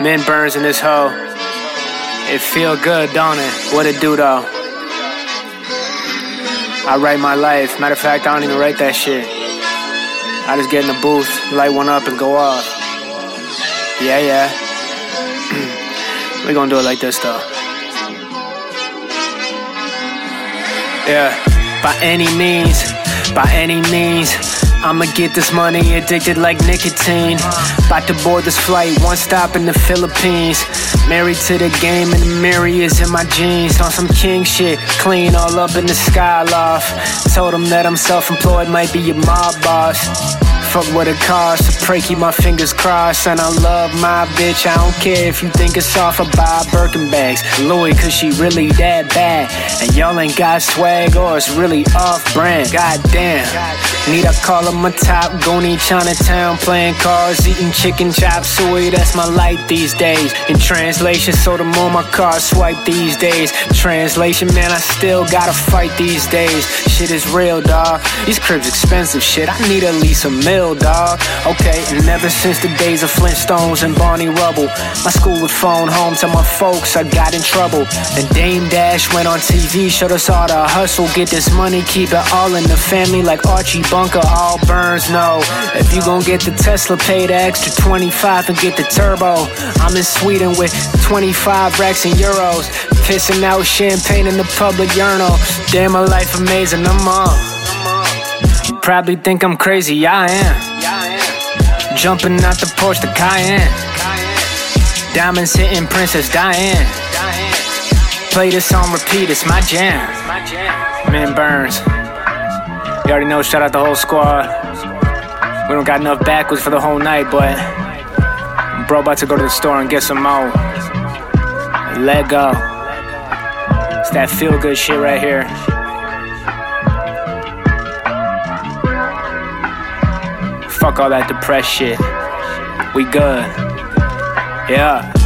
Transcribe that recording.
Minty Burns in this hoe. It feel good, don't it? What it do though? I write my life. Matter of fact, I don't even write that shit. I just get in the booth, light one up, and go off. Yeah, yeah. we gonna do it like this though. Yeah, by any means, by any means. I'ma get this money addicted like nicotine. About to board this flight, one stop in the Philippines. Married to the game and the Marriott in my jeans. On some king shit, clean all up in the skyloft. Told him that I'm self employed, might be your mob boss. Fuck what it costs, I pray keep my fingers crossed. And I love my bitch, I don't care if you think it's off. I buy Birkin bags, Louis, cause she really that bad. And y'all ain't got swag or it's really off brand. Goddamn. Need I call up my top, Goonie Chinatown, playing cards, eating chicken chop suey. That's my life these days. In translation, so the more my car swipe these days. Translation, man, I still gotta fight these days. Shit is real, dog. These cribs expensive shit. I need at least a mil, dog. Okay, and ever since the days of Flintstones and Barney Rubble, my school would phone home to my folks I got in trouble. And Dame Dash went on TV, showed us all the hustle, get this money, keep it all in the family like Archie Bunker, all burns. No, if you gon' get the Tesla, pay the extra 25 and get the turbo. I'm in Sweden with 25 racks and euros, pissing out champagne in the public urinal. Damn, my life amazing, I'm on. You probably think I'm crazy, yeah, I am. Jumping out the Porsche the Cayenne. Diamonds hitting Princess Diane. Play this on repeat, it's my jam. Minty Burns. You already know, shout out the whole squad. We don't got enough backwards for the whole night, but bro about to go to the store and get some more. Let go. It's that feel good shit right here. Fuck all that depressed shit. We good. Yeah.